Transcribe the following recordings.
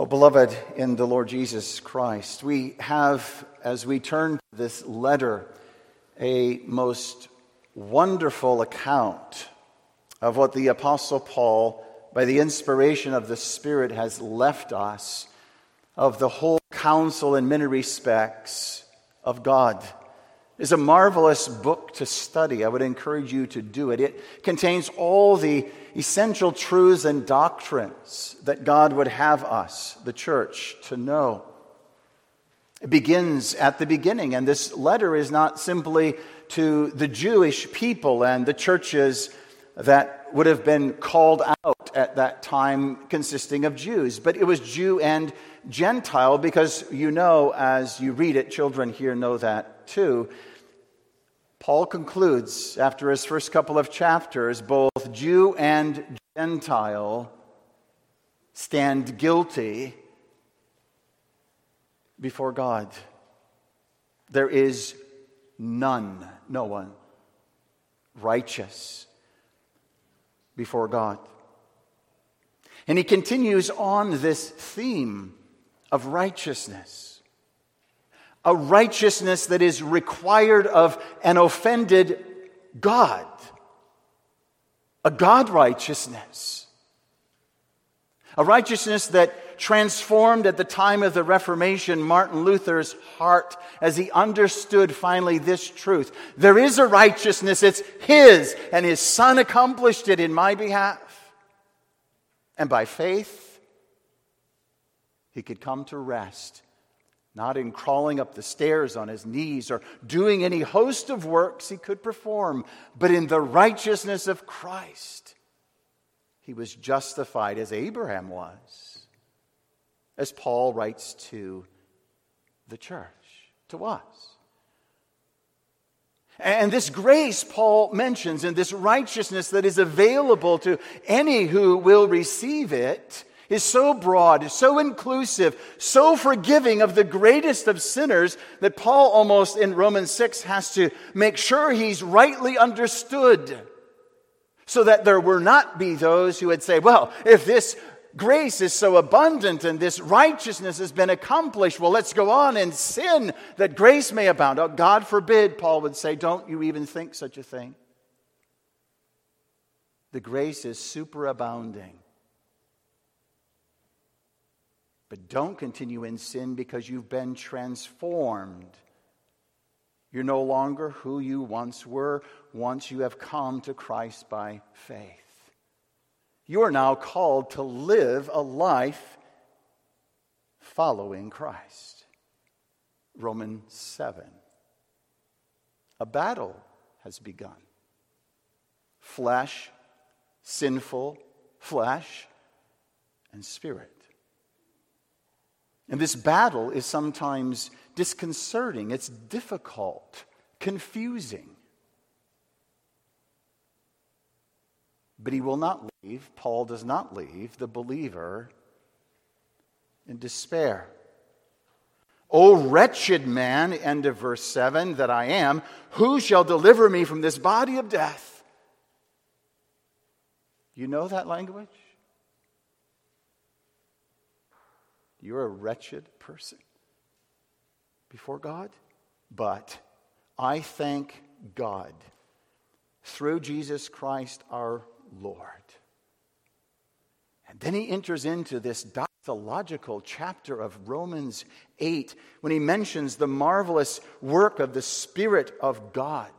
Oh, beloved in the Lord Jesus Christ, we have, as we turn to this letter, a most wonderful account of what the Apostle Paul, by the inspiration of the Spirit, has left us of the whole counsel in many respects of God is a marvelous book to study. I would encourage you to do it. It contains all the essential truths and doctrines that God would have us, the church, to know. It begins at the beginning, and this letter is not simply to the Jewish people and the churches that would have been called out at that time, consisting of Jews, but it was Jew and Gentile because you know, as you read it, children here know that too Paul concludes after his first couple of chapters both Jew and Gentile stand guilty before God. There is none, no one, righteous before God. And he continues on this theme of righteousness a righteousness that is required of an offended God, a God righteousness, a righteousness that transformed at the time of the Reformation Martin Luther's heart as he understood finally this truth. There is a righteousness, it's his, and his son accomplished it in my behalf. And by faith, he could come to rest not in crawling up the stairs on his knees or doing any host of works he could perform, but in the righteousness of Christ. He was justified as Abraham was, as Paul writes to the church, to us. And this grace Paul mentions, and this righteousness that is available to any who will receive it, is so broad, so inclusive, so forgiving of the greatest of sinners that Paul almost in Romans 6 has to make sure he's rightly understood so that there will not be those who would say, well, if this grace is so abundant and this righteousness has been accomplished, well, let's go on and sin that grace may abound. Oh, God forbid, Paul would say, don't you even think such a thing. The grace is superabounding. But don't continue in sin because you've been transformed. You're no longer who you once were once you have come to Christ by faith. You are now called to live a life following Christ. Romans 7. A battle has begun. Flesh, sinful flesh, and spirit. And this battle is sometimes disconcerting, it's difficult, confusing. But he will not leave, Paul does not leave the believer in despair. O wretched man, end of verse 7, that I am, who shall deliver me from this body of death? You know that language? You're a wretched person before God. But I thank God through Jesus Christ our Lord. And then he enters into this doxological chapter of Romans 8 when he mentions the marvelous work of the Spirit of God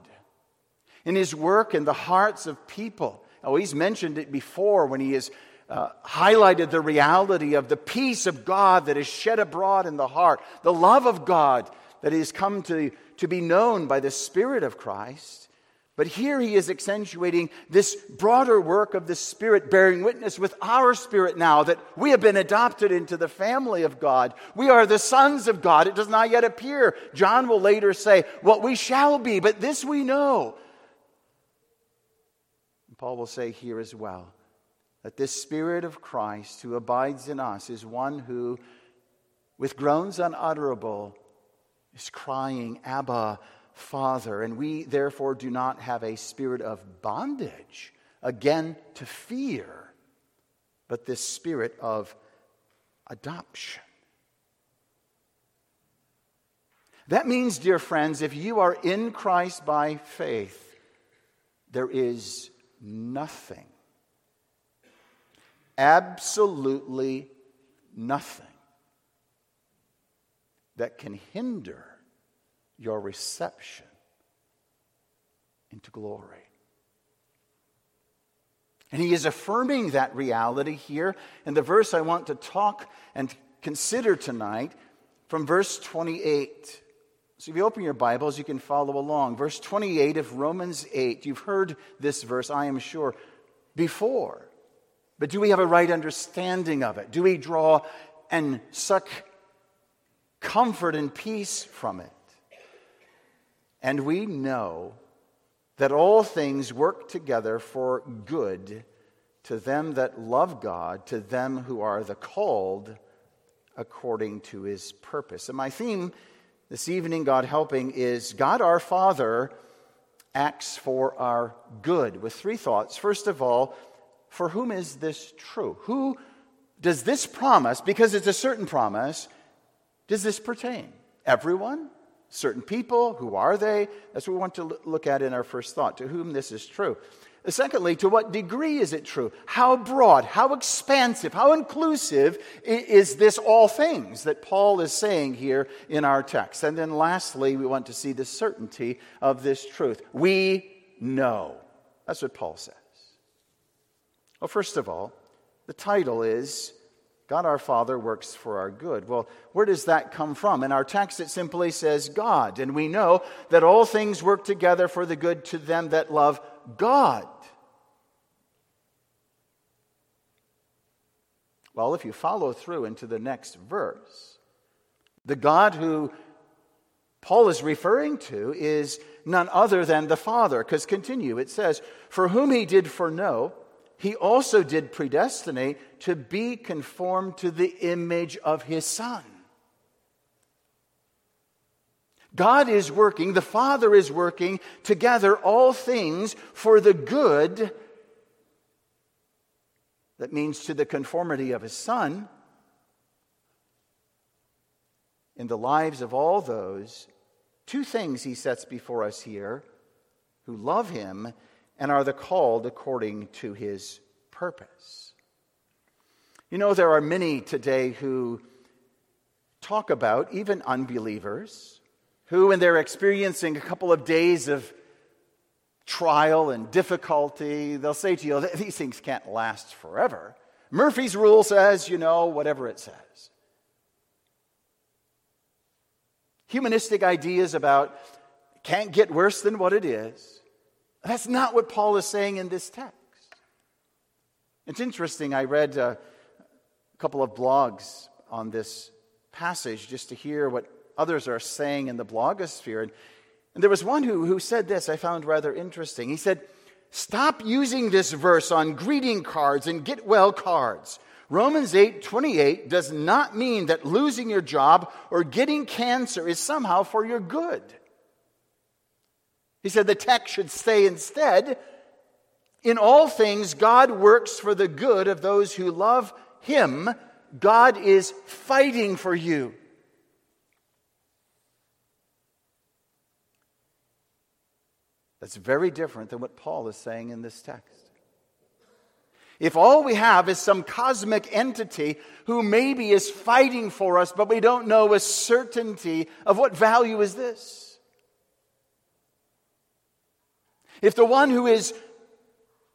in his work in the hearts of people. Oh, he's mentioned it before when he is uh, highlighted the reality of the peace of God that is shed abroad in the heart, the love of God that has come to, to be known by the Spirit of Christ. But here he is accentuating this broader work of the Spirit, bearing witness with our spirit now that we have been adopted into the family of God. We are the sons of God. It does not yet appear. John will later say, What we shall be, but this we know. Paul will say here as well that this Spirit of Christ who abides in us is one who, with groans unutterable, is crying, Abba, Father. And we therefore do not have a spirit of bondage, again, to fear, but this spirit of adoption. That means, dear friends, if you are in Christ by faith, there is nothing, absolutely nothing, that can hinder your reception into glory. And he is affirming that reality here in the verse I want to talk and consider tonight from verse 28. So if you open your Bibles, you can follow along. Verse 28 of Romans 8. You've heard this verse, I am sure, before. But do we have a right understanding of it? Do we draw and suck comfort and peace from it? And we know that all things work together for good to them that love God, to them who are the called according to his purpose. And my theme this evening, God helping, is God our Father acts for our good, with three thoughts. First of all, for whom is this true? Who does this promise, because it's a certain promise, does this pertain? Everyone? Certain people? Who are they? That's what we want to look at in our first thought, to whom this is true. Uh, secondly, to what degree is it true? How broad, how expansive, how inclusive is this all things that Paul is saying here in our text? And then lastly, we want to see the certainty of this truth. We know. That's what Paul says. Well, first of all, the title is God our Father works for our good. Well, where does that come from? In our text, it simply says God. And we know that all things work together for the good to them that love God. Well, if you follow through into the next verse, the God who Paul is referring to is none other than the Father. Because continue, it says, For whom he did foreknow, he also did predestinate to be conformed to the image of his Son. God is working, the Father is working together all things for the good. That means to the conformity of His Son in the lives of all those. Two things He sets before us here who love Him and are the called according to His purpose. You know, there are many today who talk about, even unbelievers, who, when they're experiencing a couple of days of trial and difficulty, they'll say to you, these things can't last forever. Murphy's rule says, you know, whatever it says. Humanistic ideas about can't get worse than what it is. That's not what Paul is saying in this text. It's interesting, I read a couple of blogs on this passage just to hear what others are saying in the blogosphere. And, and there was one who, who said this I found rather interesting. He said, Stop using this verse on greeting cards and get well cards. Romans 8 28 does not mean that losing your job or getting cancer is somehow for your good. He said the text should say instead, in all things, God works for the good of those who love Him. God is fighting for you. That's very different than what Paul is saying in this text. If all we have is some cosmic entity who maybe is fighting for us, but we don't know with certainty of what value is this? If the one who is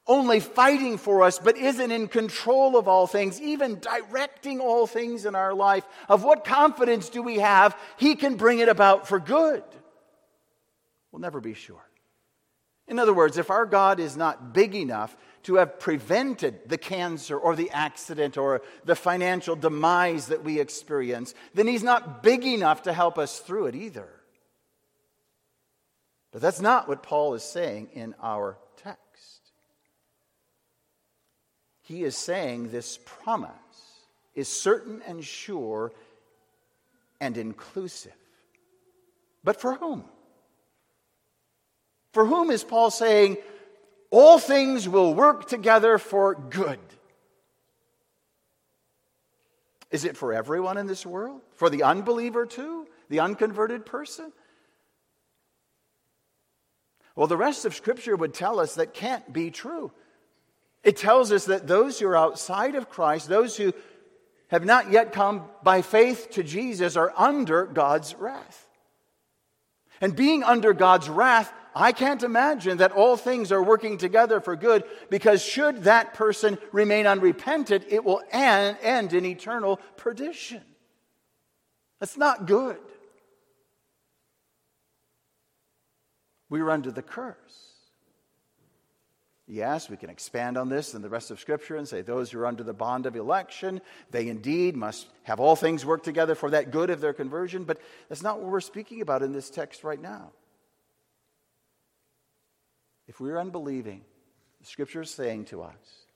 only fighting for us, but isn't in control of all things, even directing all things in our life, of what confidence do we have he can bring it about for good? We'll never be sure. In other words, if our God is not big enough to have prevented the cancer or the accident or the financial demise that we experience, then He's not big enough to help us through it either. But that's not what Paul is saying in our text. He is saying this promise is certain and sure and inclusive. But for whom? For whom is Paul saying, all things will work together for good? Is it for everyone in this world? For the unbeliever too? The unconverted person? Well, the rest of Scripture would tell us that can't be true. It tells us that those who are outside of Christ, those who have not yet come by faith to Jesus, are under God's wrath. And being under God's wrath, I can't imagine that all things are working together for good because should that person remain unrepentant, it will end, in eternal perdition. That's not good. We are under the curse. Yes, we can expand on this in the rest of Scripture and say those who are under the bond of election, they indeed must have all things work together for that good of their conversion, but that's not what we're speaking about in this text right now. If we're unbelieving, the Scripture is saying to us,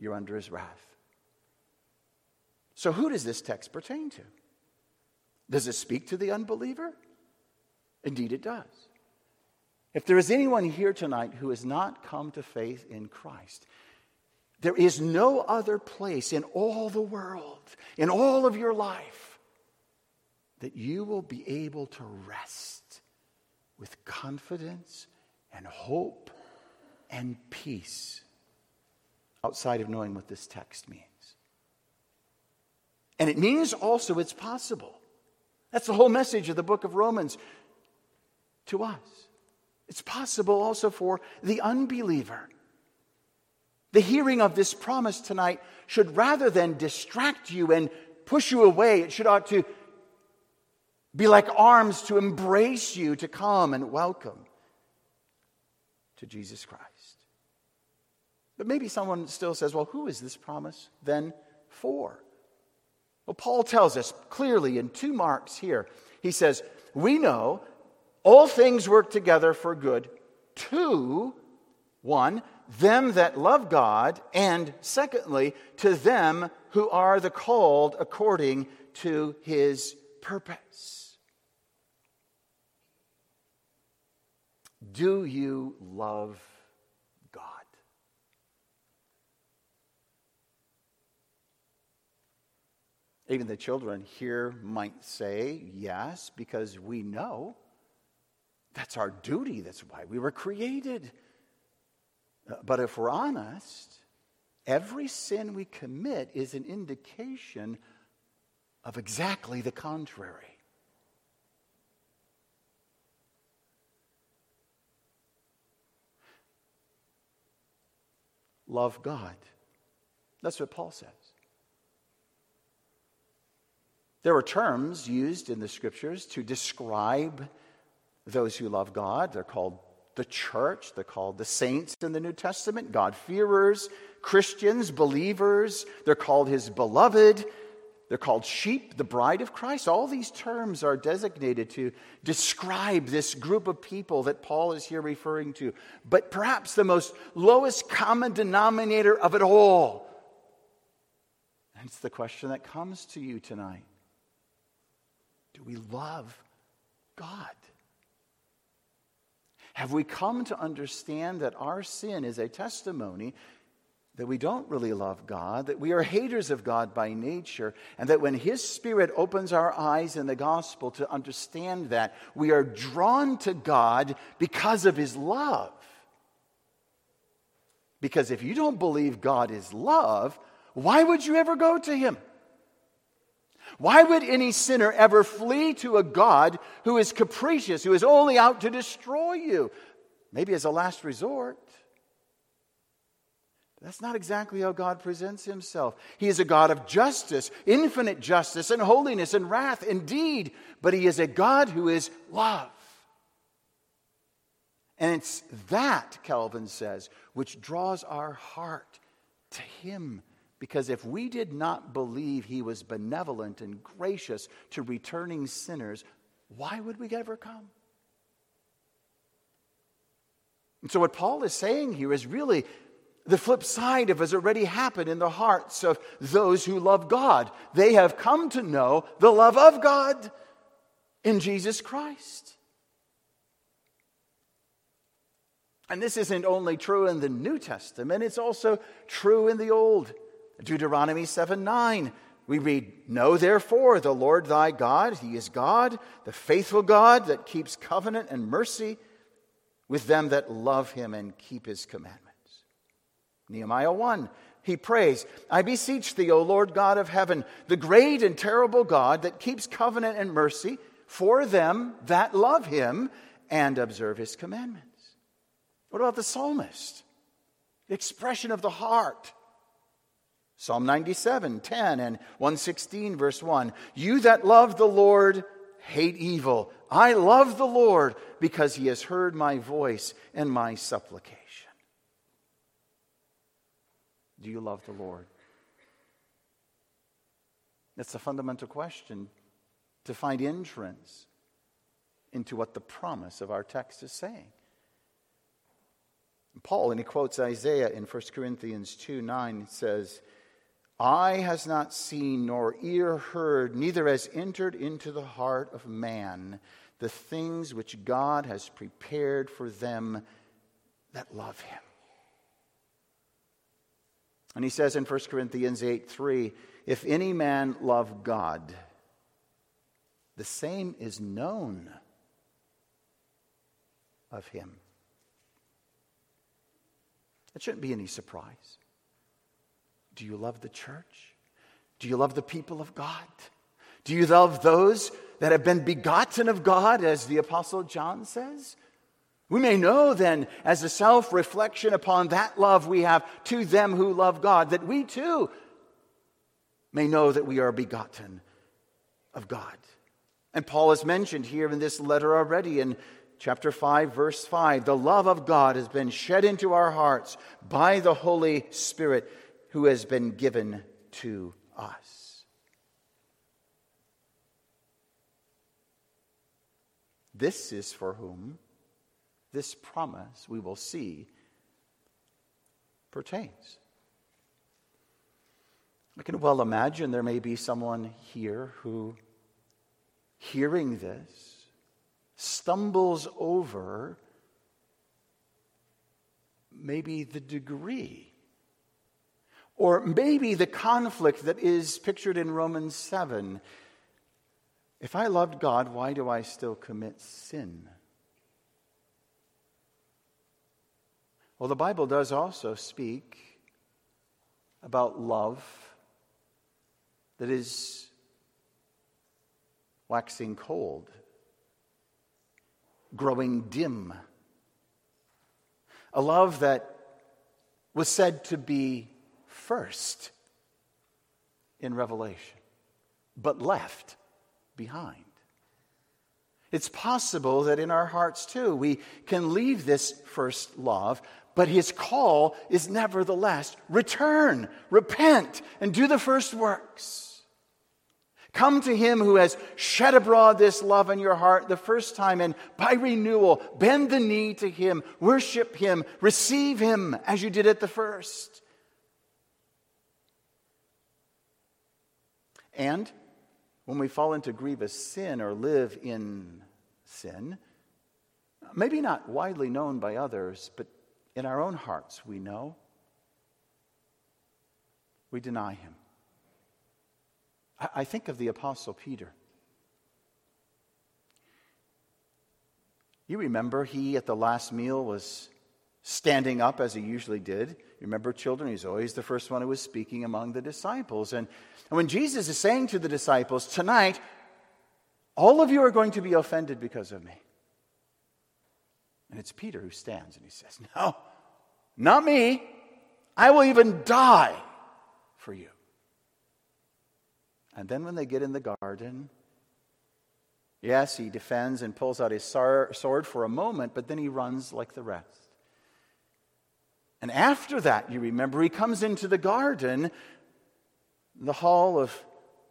you're under his wrath. So, who does this text pertain to? Does it speak to the unbeliever? Indeed, it does. If there is anyone here tonight who has not come to faith in Christ, there is no other place in all the world, in all of your life, that you will be able to rest with confidence and hope and peace outside of knowing what this text means. And it means also it's possible. That's the whole message of the book of Romans to us. It's possible also for the unbeliever. The hearing of this promise tonight should rather than distract you and push you away, it should ought to be like arms to embrace you, to come and welcome to Jesus Christ. But maybe someone still says, well, who is this promise then for? Well, Paul tells us clearly in two marks here. He says, We know all things work together for good to, one, them that love God, and secondly, to them who are the called according to his purpose. Do you love God? Even the children here might say yes, because we know that's our duty. That's why we were created. Uh, but if we're honest, every sin we commit is an indication of exactly the contrary. Love God. That's what Paul says. There are terms used in the scriptures to describe those who love God. They're called the church, they're called the saints in the New Testament, God-fearers, Christians, believers. They're called his beloved. They're called sheep, the bride of Christ. All these terms are designated to describe this group of people that Paul is here referring to. But perhaps the most lowest common denominator of it all. It's the question that comes to you tonight Do we love God? Have we come to understand that our sin is a testimony that we don't really love God, that we are haters of God by nature, and that when His Spirit opens our eyes in the gospel to understand that, we are drawn to God because of His love? Because if you don't believe God is love, why would you ever go to Him? Why would any sinner ever flee to a God who is capricious, who is only out to destroy you? Maybe as a last resort. That's not exactly how God presents himself. He is a God of justice, infinite justice and holiness and wrath, indeed, but he is a God who is love. And it's that, Calvin says, which draws our heart to him because if we did not believe he was benevolent and gracious to returning sinners, why would we ever come? And so, what Paul is saying here is really the flip side of has already happened in the hearts of those who love God. They have come to know the love of God in Jesus Christ. And this isn't only true in the New Testament, it's also true in the Old. Deuteronomy 7 9. We read, Know therefore the Lord thy God, he is God, the faithful God that keeps covenant and mercy with them that love him and keep his commandments. Nehemiah 1, he prays, I beseech thee, O Lord God of heaven, the great and terrible God that keeps covenant and mercy for them that love him and observe his commandments. What about the psalmist? The expression of the heart. Psalm 97, 10, and 116, verse 1. You that love the Lord hate evil. I love the Lord because he has heard my voice and my supplication. Do you love the Lord? That's a fundamental question to find entrance into what the promise of our text is saying. Paul, and he quotes Isaiah in 1 Corinthians 2 9, says, Eye has not seen, nor ear heard, neither has entered into the heart of man the things which God has prepared for them that love him. And he says in 1 Corinthians 8 3, if any man love God, the same is known of him. It shouldn't be any surprise. Do you love the church? Do you love the people of God? Do you love those that have been begotten of God, as the Apostle John says? We may know then, as a self reflection upon that love we have to them who love God, that we too may know that we are begotten of God. And Paul has mentioned here in this letter already in chapter 5, verse 5 the love of God has been shed into our hearts by the Holy Spirit who has been given to us. This is for whom this promise we will see pertains. I can well imagine there may be someone here who, hearing this, stumbles over maybe the degree or maybe the conflict that is pictured in Romans 7. If I loved God, why do I still commit sin? Well, the Bible does also speak about love that is waxing cold, growing dim. A love that was said to be first in Revelation, but left behind. It's possible that in our hearts too, we can leave this first love, but his call is nevertheless return, repent, and do the first works. Come to him who has shed abroad this love in your heart the first time, and by renewal, bend the knee to him, worship him, receive him as you did at the first. And when we fall into grievous sin or live in sin, maybe not widely known by others, but in our own hearts we know, we deny him. I think of the Apostle Peter. You remember he at the last meal was standing up as he usually did. Remember, children, he's always the first one who was speaking among the disciples. And, and when Jesus is saying to the disciples, Tonight, all of you are going to be offended because of me. And it's Peter who stands and he says, No, not me. I will even die for you. And then when they get in the garden, yes, he defends and pulls out his sword for a moment, but then he runs like the rest. And after that, you remember, he comes into the garden, the hall of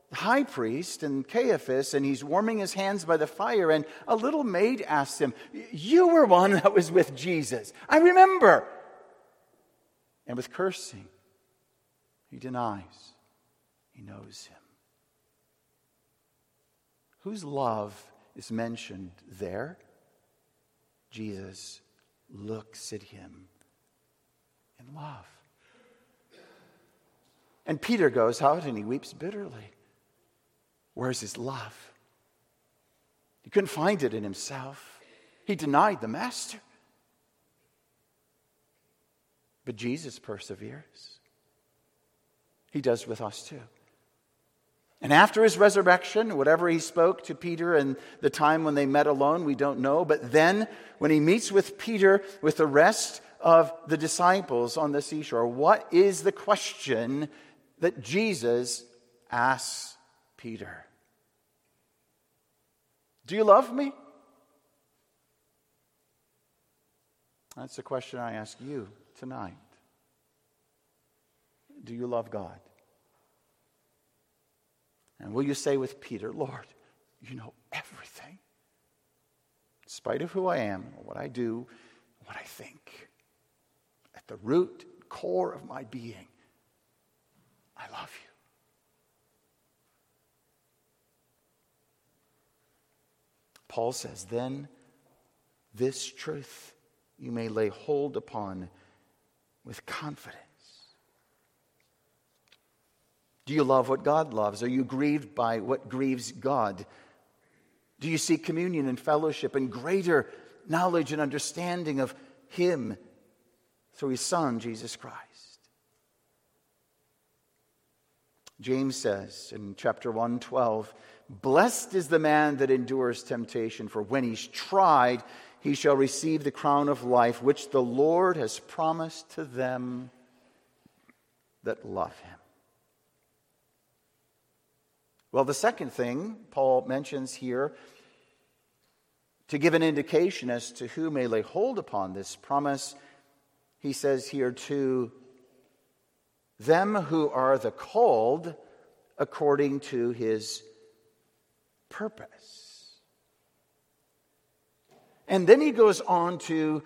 the high priest and Caiaphas, and he's warming his hands by the fire. And a little maid asks him, You were one that was with Jesus. I remember. And with cursing, he denies he knows him. Whose love is mentioned there? Jesus looks at him love. And Peter goes out and he weeps bitterly. Where's his love? He couldn't find it in himself. He denied the master. But Jesus perseveres. He does with us too. And after his resurrection, whatever he spoke to Peter and the time when they met alone, we don't know. But then, when he meets with Peter with the rest of the disciples on the seashore, what is the question that Jesus asks Peter? Do you love me? That's the question I ask you tonight. Do you love God? And will you say with Peter, Lord, you know everything? In spite of who I am, what I do, what I think, the root, core of my being, I love you. Paul says, then this truth you may lay hold upon with confidence. Do you love what God loves? Are you grieved by what grieves God? Do you seek communion and fellowship and greater knowledge and understanding of Him through His Son, Jesus Christ? James says in chapter 112, Blessed is the man that endures temptation, for when he's tried, he shall receive the crown of life which the Lord has promised to them that love him. Well, the second thing Paul mentions here to give an indication as to who may lay hold upon this promise, he says here to them who are the called according to his purpose. And then he goes on to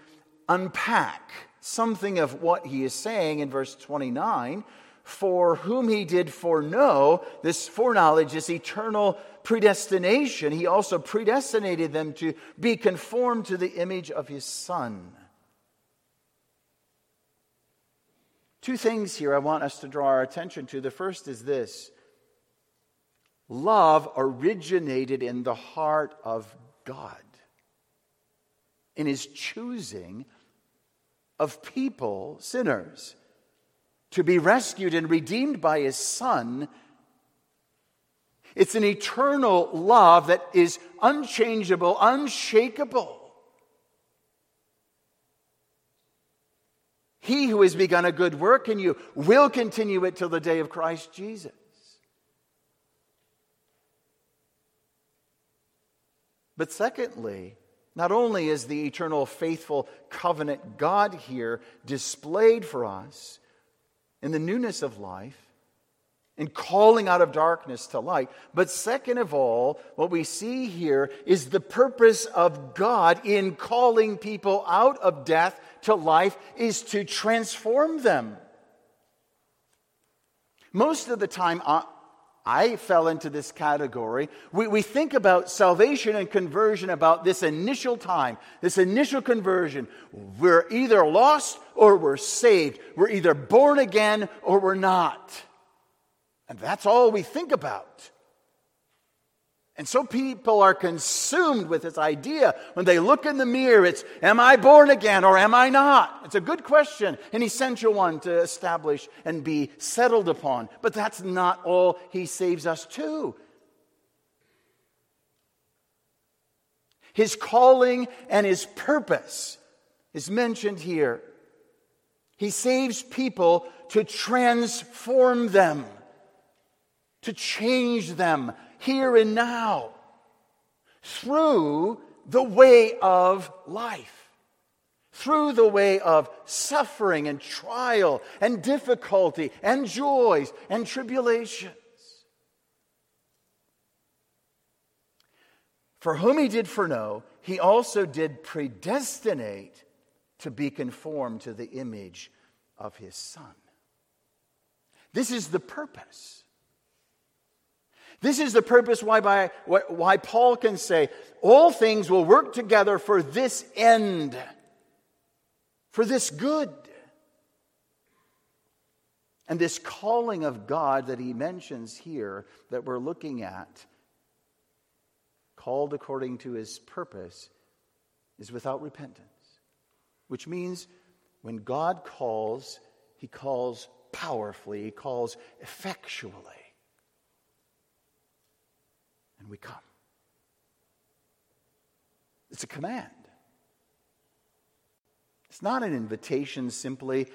unpack something of what he is saying in verse 29 for whom he did foreknow, this foreknowledge, this eternal predestination, he also predestinated them to be conformed to the image of his Son. Two things here I want us to draw our attention to. The first is this love originated in the heart of God in his choosing of people, sinners, to be rescued and redeemed by his son. It's an eternal love that is unchangeable, unshakable. He who has begun a good work in you will continue it till the day of Christ Jesus. But secondly, not only is the eternal, faithful covenant God here displayed for us in the newness of life, in calling out of darkness to light, but second of all, what we see here is the purpose of God in calling people out of death to life is to transform them. Most of the time, uh, I fell into this category. We, we think about salvation and conversion about this initial time, this initial conversion. We're either lost or we're saved. We're either born again or we're not. And that's all we think about. And so people are consumed with this idea. When they look in the mirror, it's, am I born again or am I not? It's a good question, an essential one to establish and be settled upon. But that's not all he saves us to. His calling and his purpose is mentioned here. He saves people to transform them, to change them, here and now through the way of life, through the way of suffering and trial and difficulty and joys and tribulations. For whom he did foreknow, he also did predestinate to be conformed to the image of his Son. This is the purpose this is the purpose why, by, why Paul can say, all things will work together for this end, for this good. And this calling of God that he mentions here that we're looking at, called according to his purpose, is without repentance, which means when God calls, he calls powerfully, he calls effectually. And we come. It's a command. It's not an invitation simply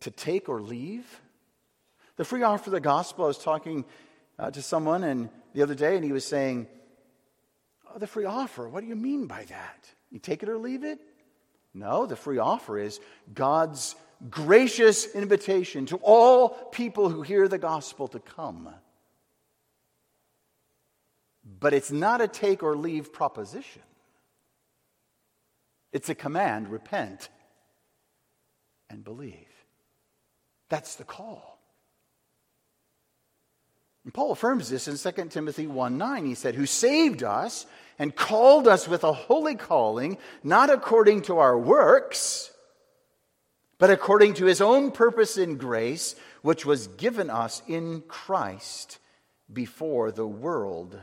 to take or leave. The free offer of the gospel, I was talking uh, to someone and the other day, and he was saying, oh, The free offer, what do you mean by that? You take it or leave it? No, the free offer is God's gracious invitation to all people who hear the gospel to come. But it's not a take or leave proposition, it's a command repent and believe. That's the call. And Paul affirms this in 2 Timothy 1 9. He said, Who saved us and called us with a holy calling, not according to our works, but according to his own purpose in grace, which was given us in Christ before the world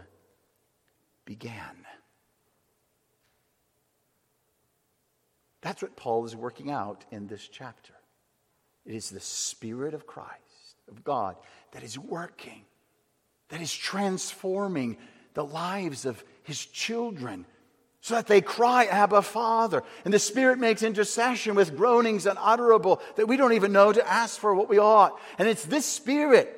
began. That's what Paul is working out in this chapter. It is the Spirit of Christ, of God, that is working, that is transforming the lives of his children so that they cry, Abba, Father. And the Spirit makes intercession with groanings unutterable that we don't even know to ask for what we ought. And it's this Spirit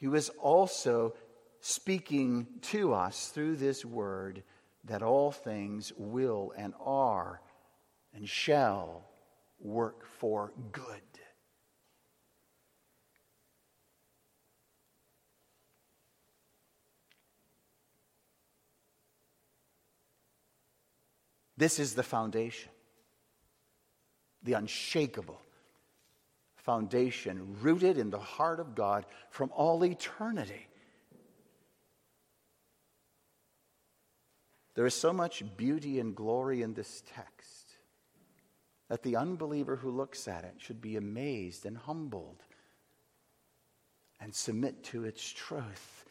who is also speaking to us through this word that all things will and are and shall work for good. This is the foundation, the unshakable foundation rooted in the heart of God from all eternity. There is so much beauty and glory in this text that the unbeliever who looks at it should be amazed and humbled and submit to its truth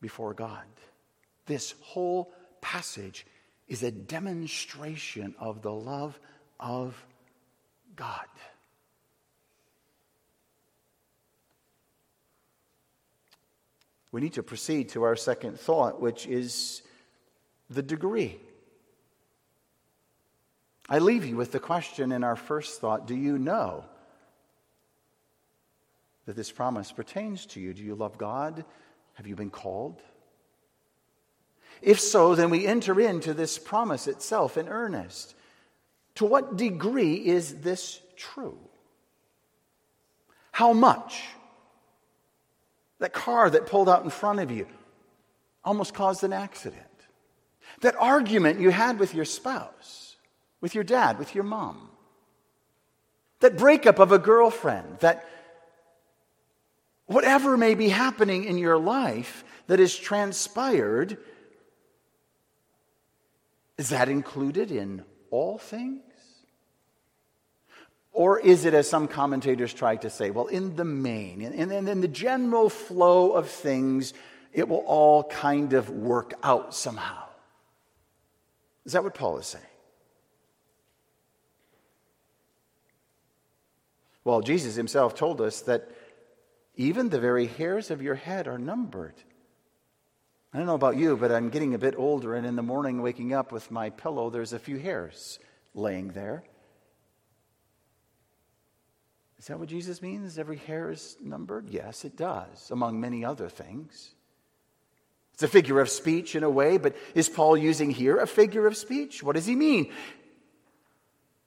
before God. This whole passage is a demonstration of the love of God. We need to proceed to our second thought, which is the degree. I leave you with the question in our first thought Do you know that this promise pertains to you? Do you love God? Have you been called? If so, then we enter into this promise itself in earnest. To what degree is this true? How much? That car that pulled out in front of you almost caused an accident. That argument you had with your spouse, with your dad, with your mom. That breakup of a girlfriend, that whatever may be happening in your life that has transpired is that included in all things? Or is it, as some commentators try to say, well, in the main, in, in, in the general flow of things, it will all kind of work out somehow? Is that what Paul is saying? Well, Jesus himself told us that even the very hairs of your head are numbered. I don't know about you, but I'm getting a bit older, and in the morning, waking up with my pillow, there's a few hairs laying there. Is that what Jesus means? Every hair is numbered? Yes, it does, among many other things. It's a figure of speech in a way, but is Paul using here a figure of speech? What does he mean?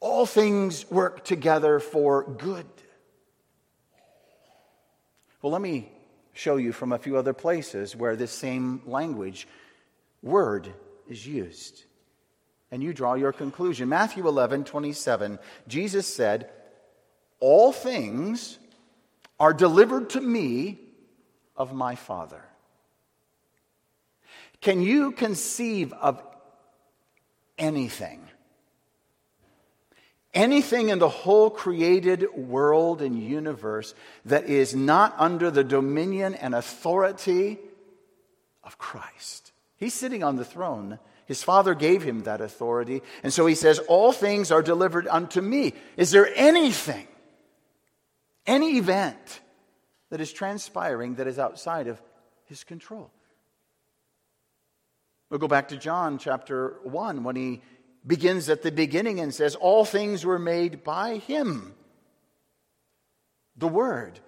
All things work together for good. Well, let me show you from a few other places where this same language, word, is used. And you draw your conclusion. Matthew 11, 27, Jesus said, All things are delivered to me of my Father. Can you conceive of anything, anything in the whole created world and universe that is not under the dominion and authority of Christ. He's sitting on the throne. His Father gave him that authority. And so he says, All things are delivered unto me. Is there anything, any event that is transpiring that is outside of his control? We'll go back to John chapter 1 when he begins at the beginning and says, All things were made by him. The Word.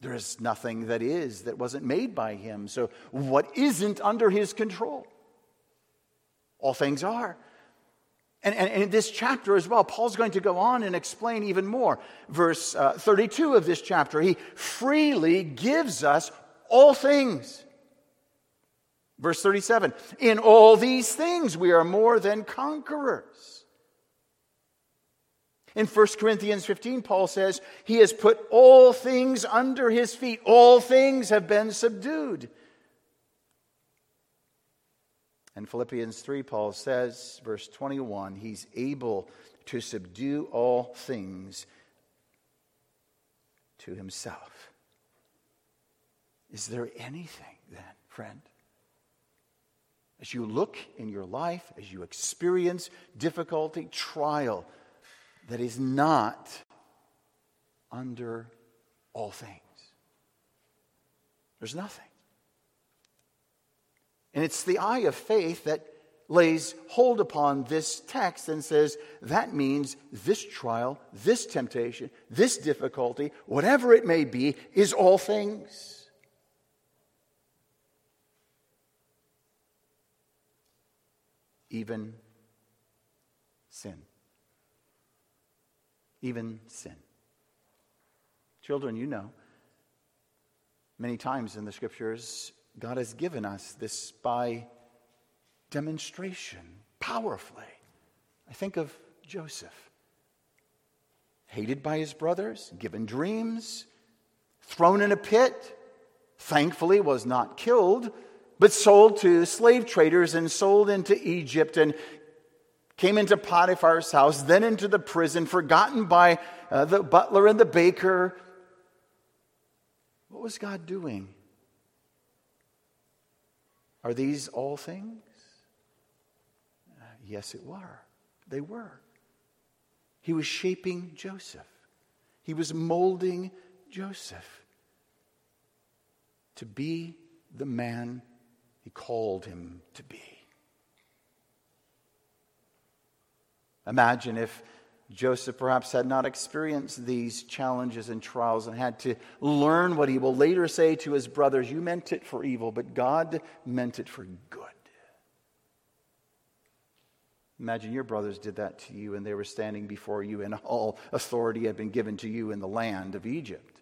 There is nothing that is that wasn't made by him. So, what isn't under his control? All things are. And, and, and, in this chapter as well, Paul's going to go on and explain even more. Verse uh, 32 of this chapter, he freely gives us all things. Verse 37 In all these things we are more than conquerors. In 1 Corinthians 15, Paul says, He has put all things under his feet, all things have been subdued. And Philippians 3, Paul says, verse 21, He's able to subdue all things to Himself. Is there anything then, friend? As you look in your life, as you experience difficulty, trial, that is not under all things. There's nothing. And it's the eye of faith that lays hold upon this text and says that means this trial, this temptation, this difficulty, whatever it may be, is all things. Even sin. Even sin. Children, you know, many times in the scriptures, God has given us this by demonstration, powerfully. I think of Joseph, hated by his brothers, given dreams, thrown in a pit, thankfully was not killed but sold to slave traders and sold into Egypt and came into Potiphar's house, then into the prison, forgotten by uh, the butler and the baker. What was God doing? Are these all things? Yes, it were. They were. He was shaping Joseph. He was molding Joseph to be the man he called him to be. Imagine if Joseph perhaps had not experienced these challenges and trials and had to learn what he will later say to his brothers You meant it for evil, but God meant it for good. Imagine your brothers did that to you and they were standing before you, and all authority had been given to you in the land of Egypt.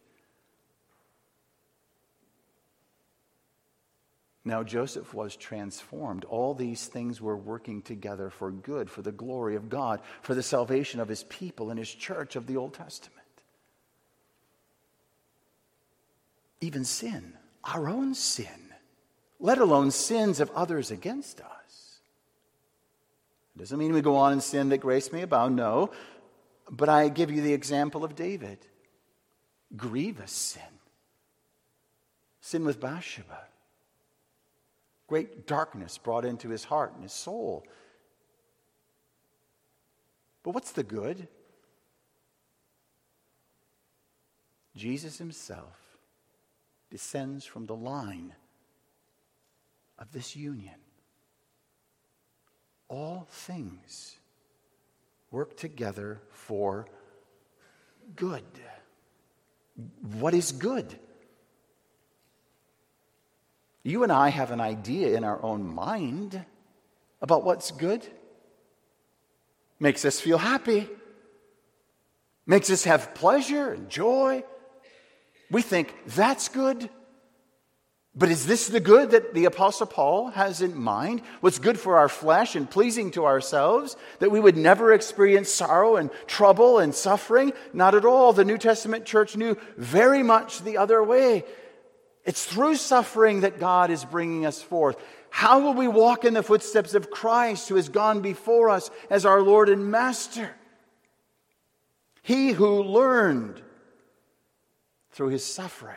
Now Joseph was transformed. All these things were working together for good, for the glory of God, for the salvation of his people and his church of the Old Testament. Even sin, our own sin, let alone sins of others against us. It doesn't mean we go on and sin that grace may abound, no. But I give you the example of David grievous sin, sin with Bathsheba Great darkness brought into his heart and his soul. But what's the good? Jesus himself descends from the line of this union. All things work together for good. What is good? You and I have an idea in our own mind about what's good. Makes us feel happy, makes us have pleasure and joy. We think that's good. But is this the good that the Apostle Paul has in mind? What's good for our flesh and pleasing to ourselves? That we would never experience sorrow and trouble and suffering? Not at all. The New Testament church knew very much the other way. It's through suffering that God is bringing us forth. How will we walk in the footsteps of Christ, who has gone before us as our Lord and Master? He who learned through his suffering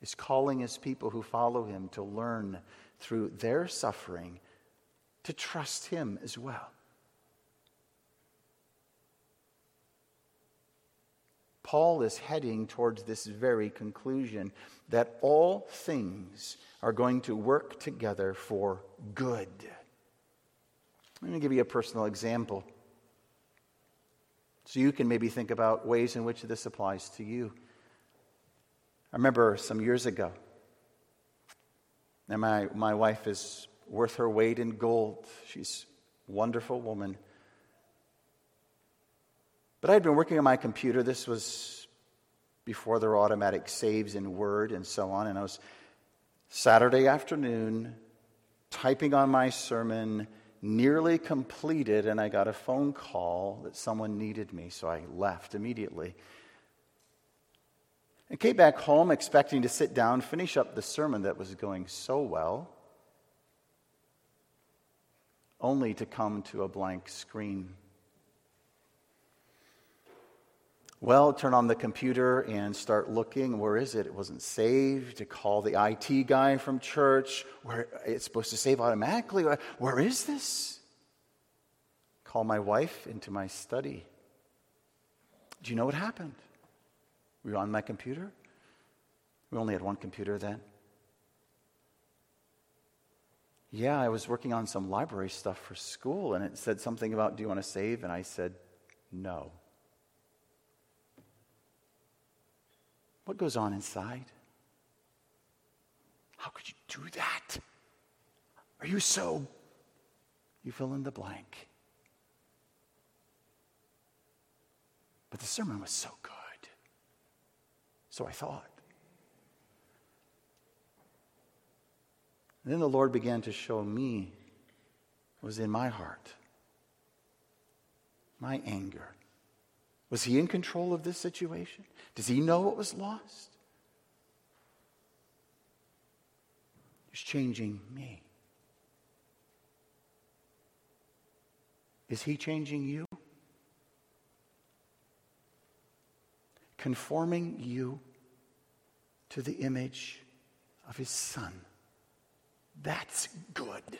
is calling his people who follow him to learn through their suffering to trust him as well. Paul is heading towards this very conclusion that all things are going to work together for good. Let me give you a personal example so you can maybe think about ways in which this applies to you. I remember some years ago, and my, my wife is worth her weight in gold. She's a wonderful woman. But I had been working on my computer. This was before there were automatic saves in Word and so on. And I was Saturday afternoon typing on my sermon, nearly completed, and I got a phone call that someone needed me. So I left immediately. And came back home expecting to sit down, finish up the sermon that was going so well, only to come to a blank screen. Well, turn on the computer and start looking. Where is it? It wasn't saved. To call the IT guy from church. Where it's supposed to save automatically. Where is this? Call my wife into my study. Do you know what happened? We were on my computer. We only had one computer then. Yeah, I was working on some library stuff for school, and it said something about, Do you want to save? And I said, No. What goes on inside? How could you do that? Are you so? You fill in the blank. But the sermon was so good. So I thought. And then the Lord began to show me what was in my heart my anger was he in control of this situation? Does he know what was lost? He's changing me. Is he changing you? Conforming you to the image of his son. That's good.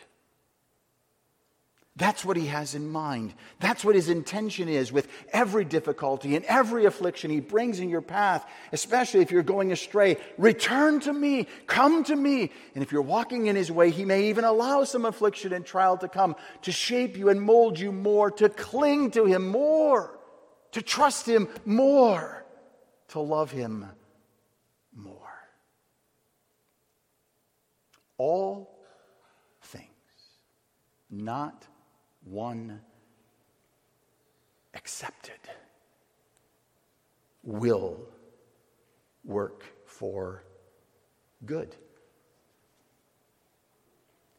That's what he has in mind. That's what his intention is with every difficulty and every affliction he brings in your path, especially if you're going astray. Return to me, come to me. And if you're walking in his way, he may even allow some affliction and trial to come to shape you and mold you more, to cling to him more, to trust him more, to love him more. All things, not one accepted will work for good.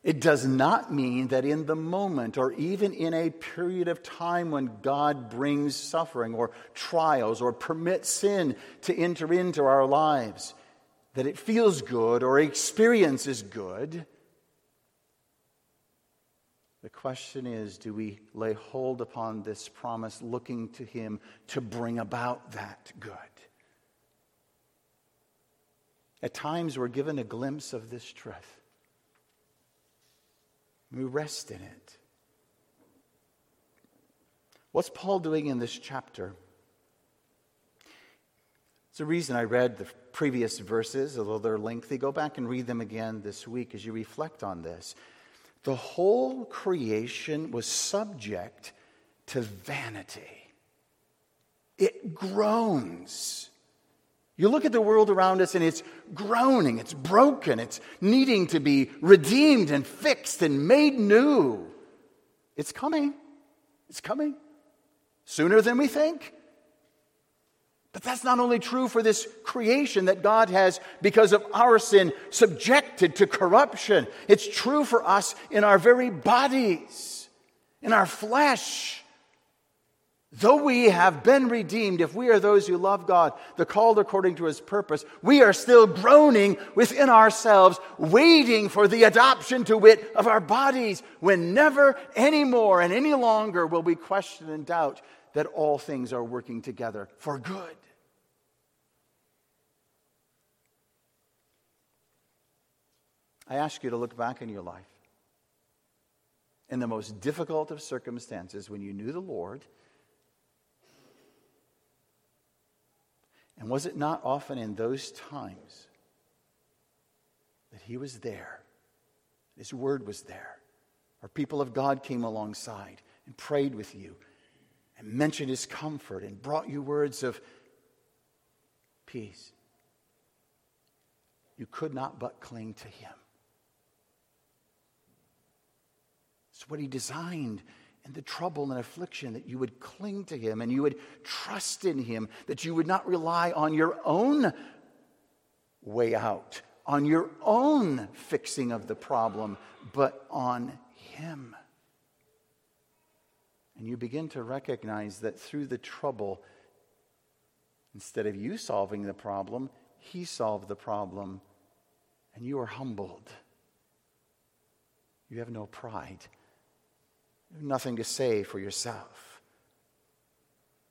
It does not mean that in the moment or even in a period of time when God brings suffering or trials or permits sin to enter into our lives, that it feels good or experiences good. The question is do we lay hold upon this promise, looking to Him to bring about that good? At times, we're given a glimpse of this truth. We rest in it. What's Paul doing in this chapter? It's the reason I read the previous verses, although they're lengthy. Go back and read them again this week as you reflect on this. The whole creation was subject to vanity. It groans. You look at the world around us and it's groaning, it's broken, it's needing to be redeemed and fixed and made new. It's coming. It's coming. Sooner than we think. But that's not only true for this creation that God has, because of our sin, subjected to corruption. It's true for us in our very bodies, in our flesh. Though we have been redeemed, if we are those who love God, the called according to his purpose, we are still groaning within ourselves, waiting for the adoption to wit of our bodies, when never any more and any longer will we question and doubt that all things are working together for good. I ask you to look back in your life. In the most difficult of circumstances, when you knew the Lord, And was it not often in those times that He was there? His word was there. Or people of God came alongside and prayed with you and mentioned His comfort and brought you words of peace. You could not but cling to Him. It's what He designed and the trouble and affliction, that you would cling to Him and you would trust in Him, that you would not rely on your own way out, on your own fixing of the problem, but on Him. And you begin to recognize that through the trouble, instead of you solving the problem, He solved the problem, and you are humbled. You have no pride nothing to say for yourself.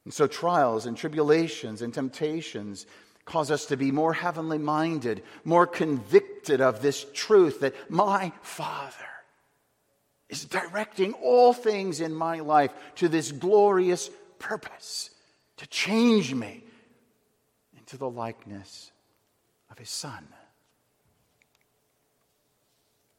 And so, trials and tribulations and temptations cause us to be more heavenly minded, more convicted of this truth that my Father is directing all things in my life to this glorious purpose to change me into the likeness of His Son.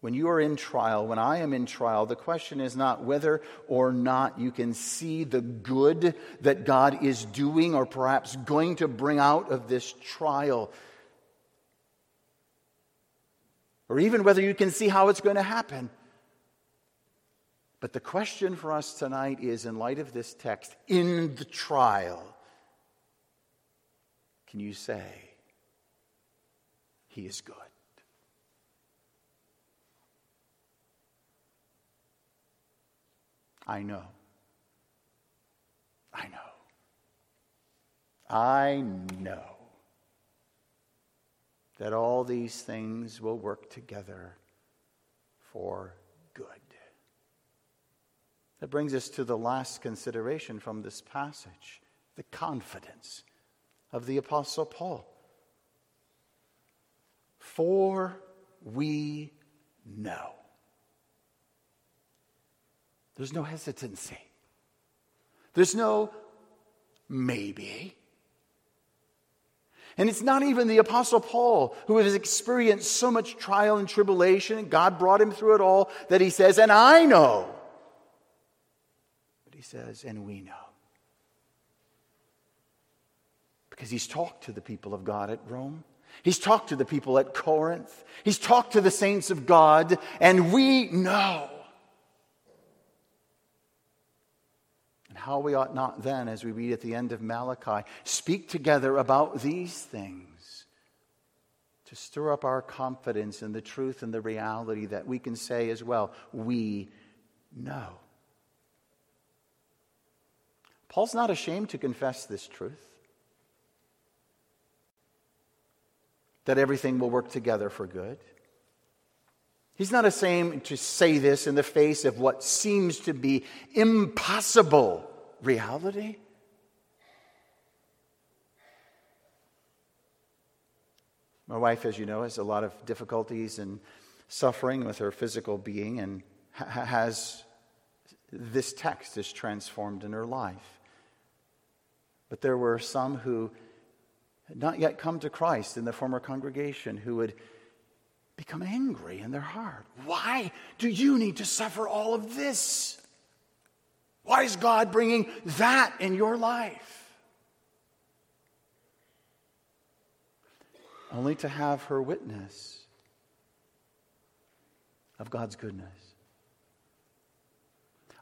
When you are in trial, when I am in trial, the question is not whether or not you can see the good that God is doing or perhaps going to bring out of this trial, or even whether you can see how it's going to happen. But the question for us tonight is in light of this text, in the trial, can you say, He is good? I know. I know. I know that all these things will work together for good. That brings us to the last consideration from this passage the confidence of the Apostle Paul. For we know. There's no hesitancy. There's no maybe. And it's not even the Apostle Paul who has experienced so much trial and tribulation. God brought him through it all that he says, and I know. But he says, and we know. Because he's talked to the people of God at Rome. He's talked to the people at Corinth. He's talked to the saints of God, and we know. How we ought not then, as we read at the end of Malachi, speak together about these things to stir up our confidence in the truth and the reality that we can say as well, we know. Paul's not ashamed to confess this truth that everything will work together for good. He's not ashamed to say this in the face of what seems to be impossible reality? My wife, as you know, has a lot of difficulties and suffering with her physical being and ha- has this text is transformed in her life. But there were some who had not yet come to Christ in the former congregation who would become angry in their heart. Why do you need to suffer all of this? Why is God bringing that in your life? Only to have her witness of God's goodness.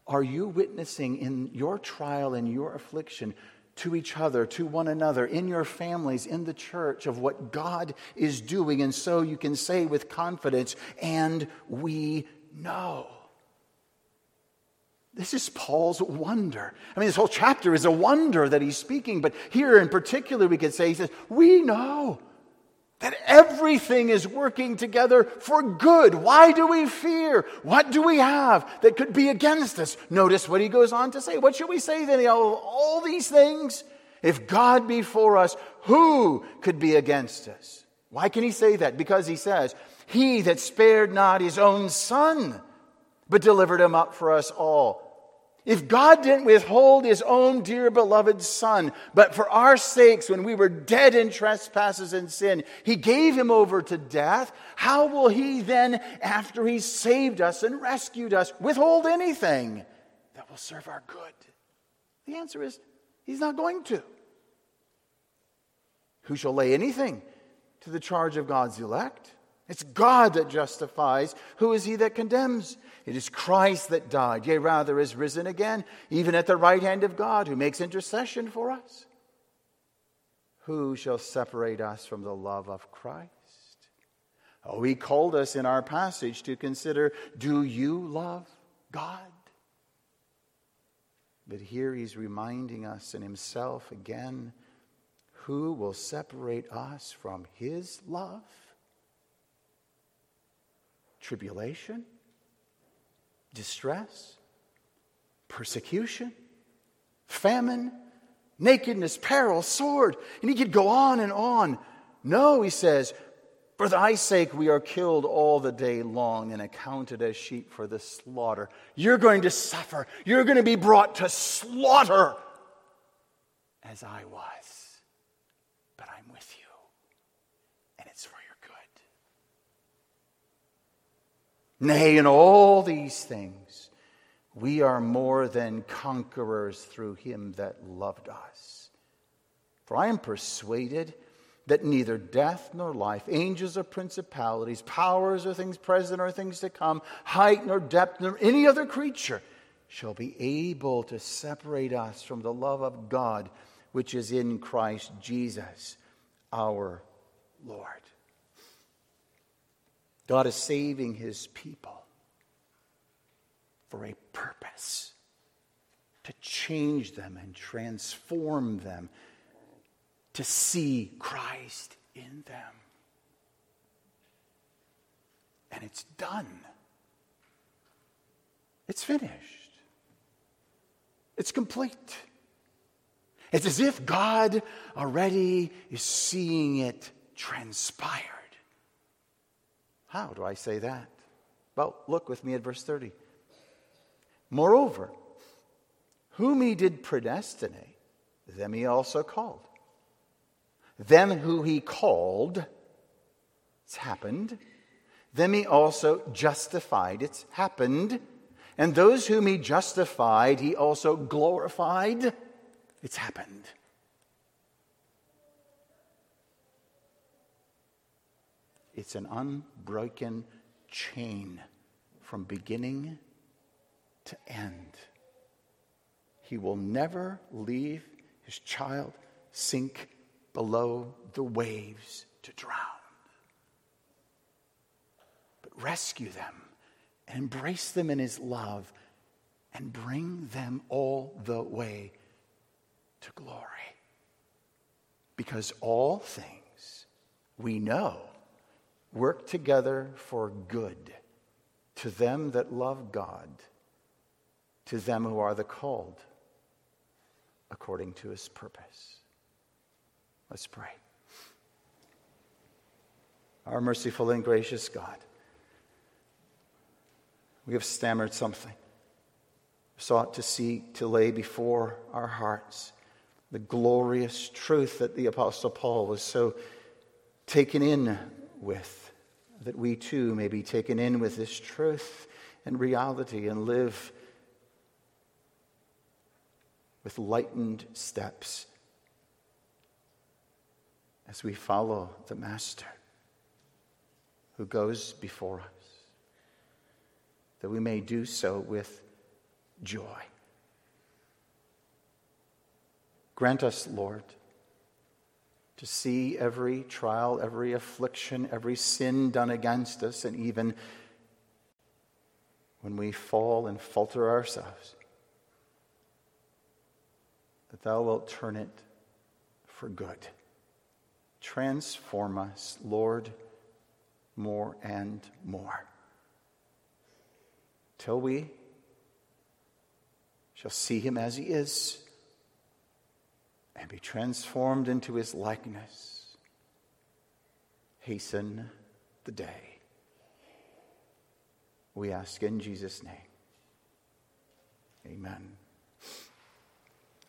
Are you witnessing in your trial and your affliction to each other, to one another, in your families, in the church, of what God is doing? And so you can say with confidence, and we know. This is Paul's wonder. I mean, this whole chapter is a wonder that he's speaking, but here in particular, we could say, he says, We know that everything is working together for good. Why do we fear? What do we have that could be against us? Notice what he goes on to say. What should we say then? All, all these things? If God be for us, who could be against us? Why can he say that? Because he says, He that spared not his own son, but delivered him up for us all if God didn't withhold his own dear beloved Son, but for our sakes, when we were dead in trespasses and sin, he gave him over to death, how will he then, after he saved us and rescued us, withhold anything that will serve our good? The answer is he's not going to. Who shall lay anything to the charge of God's elect? It's God that justifies. Who is he that condemns? It is Christ that died, yea, rather is risen again, even at the right hand of God, who makes intercession for us. Who shall separate us from the love of Christ? Oh, he called us in our passage to consider do you love God? But here he's reminding us in himself again who will separate us from his love? Tribulation, distress, persecution, famine, nakedness, peril, sword. And he could go on and on. No, he says, for thy sake we are killed all the day long and accounted as sheep for the slaughter. You're going to suffer. You're going to be brought to slaughter as I was. But I'm with you. And it's for Nay, in all these things, we are more than conquerors through him that loved us. For I am persuaded that neither death nor life, angels or principalities, powers or things present or things to come, height nor depth nor any other creature shall be able to separate us from the love of God which is in Christ Jesus our Lord. God is saving his people for a purpose to change them and transform them to see Christ in them. And it's done. It's finished. It's complete. It's as if God already is seeing it transpire. How do I say that? Well, look with me at verse 30. Moreover, whom he did predestinate, them he also called. Them who he called, it's happened. Them he also justified, it's happened. And those whom he justified, he also glorified, it's happened. It's an unbroken chain from beginning to end. He will never leave his child sink below the waves to drown, but rescue them and embrace them in his love and bring them all the way to glory. Because all things we know work together for good to them that love God, to them who are the called according to his purpose. Let's pray. Our merciful and gracious God, we have stammered something, sought to see, to lay before our hearts the glorious truth that the Apostle Paul was so taken in with that we too may be taken in with this truth and reality and live with lightened steps as we follow the Master who goes before us, that we may do so with joy. Grant us, Lord, to see every trial, every affliction, every sin done against us, and even when we fall and falter ourselves, that thou wilt turn it for good. Transform us, Lord, more and more. Till we shall see him as he is and be transformed into his likeness. Hasten the day. We ask in Jesus' name. Amen.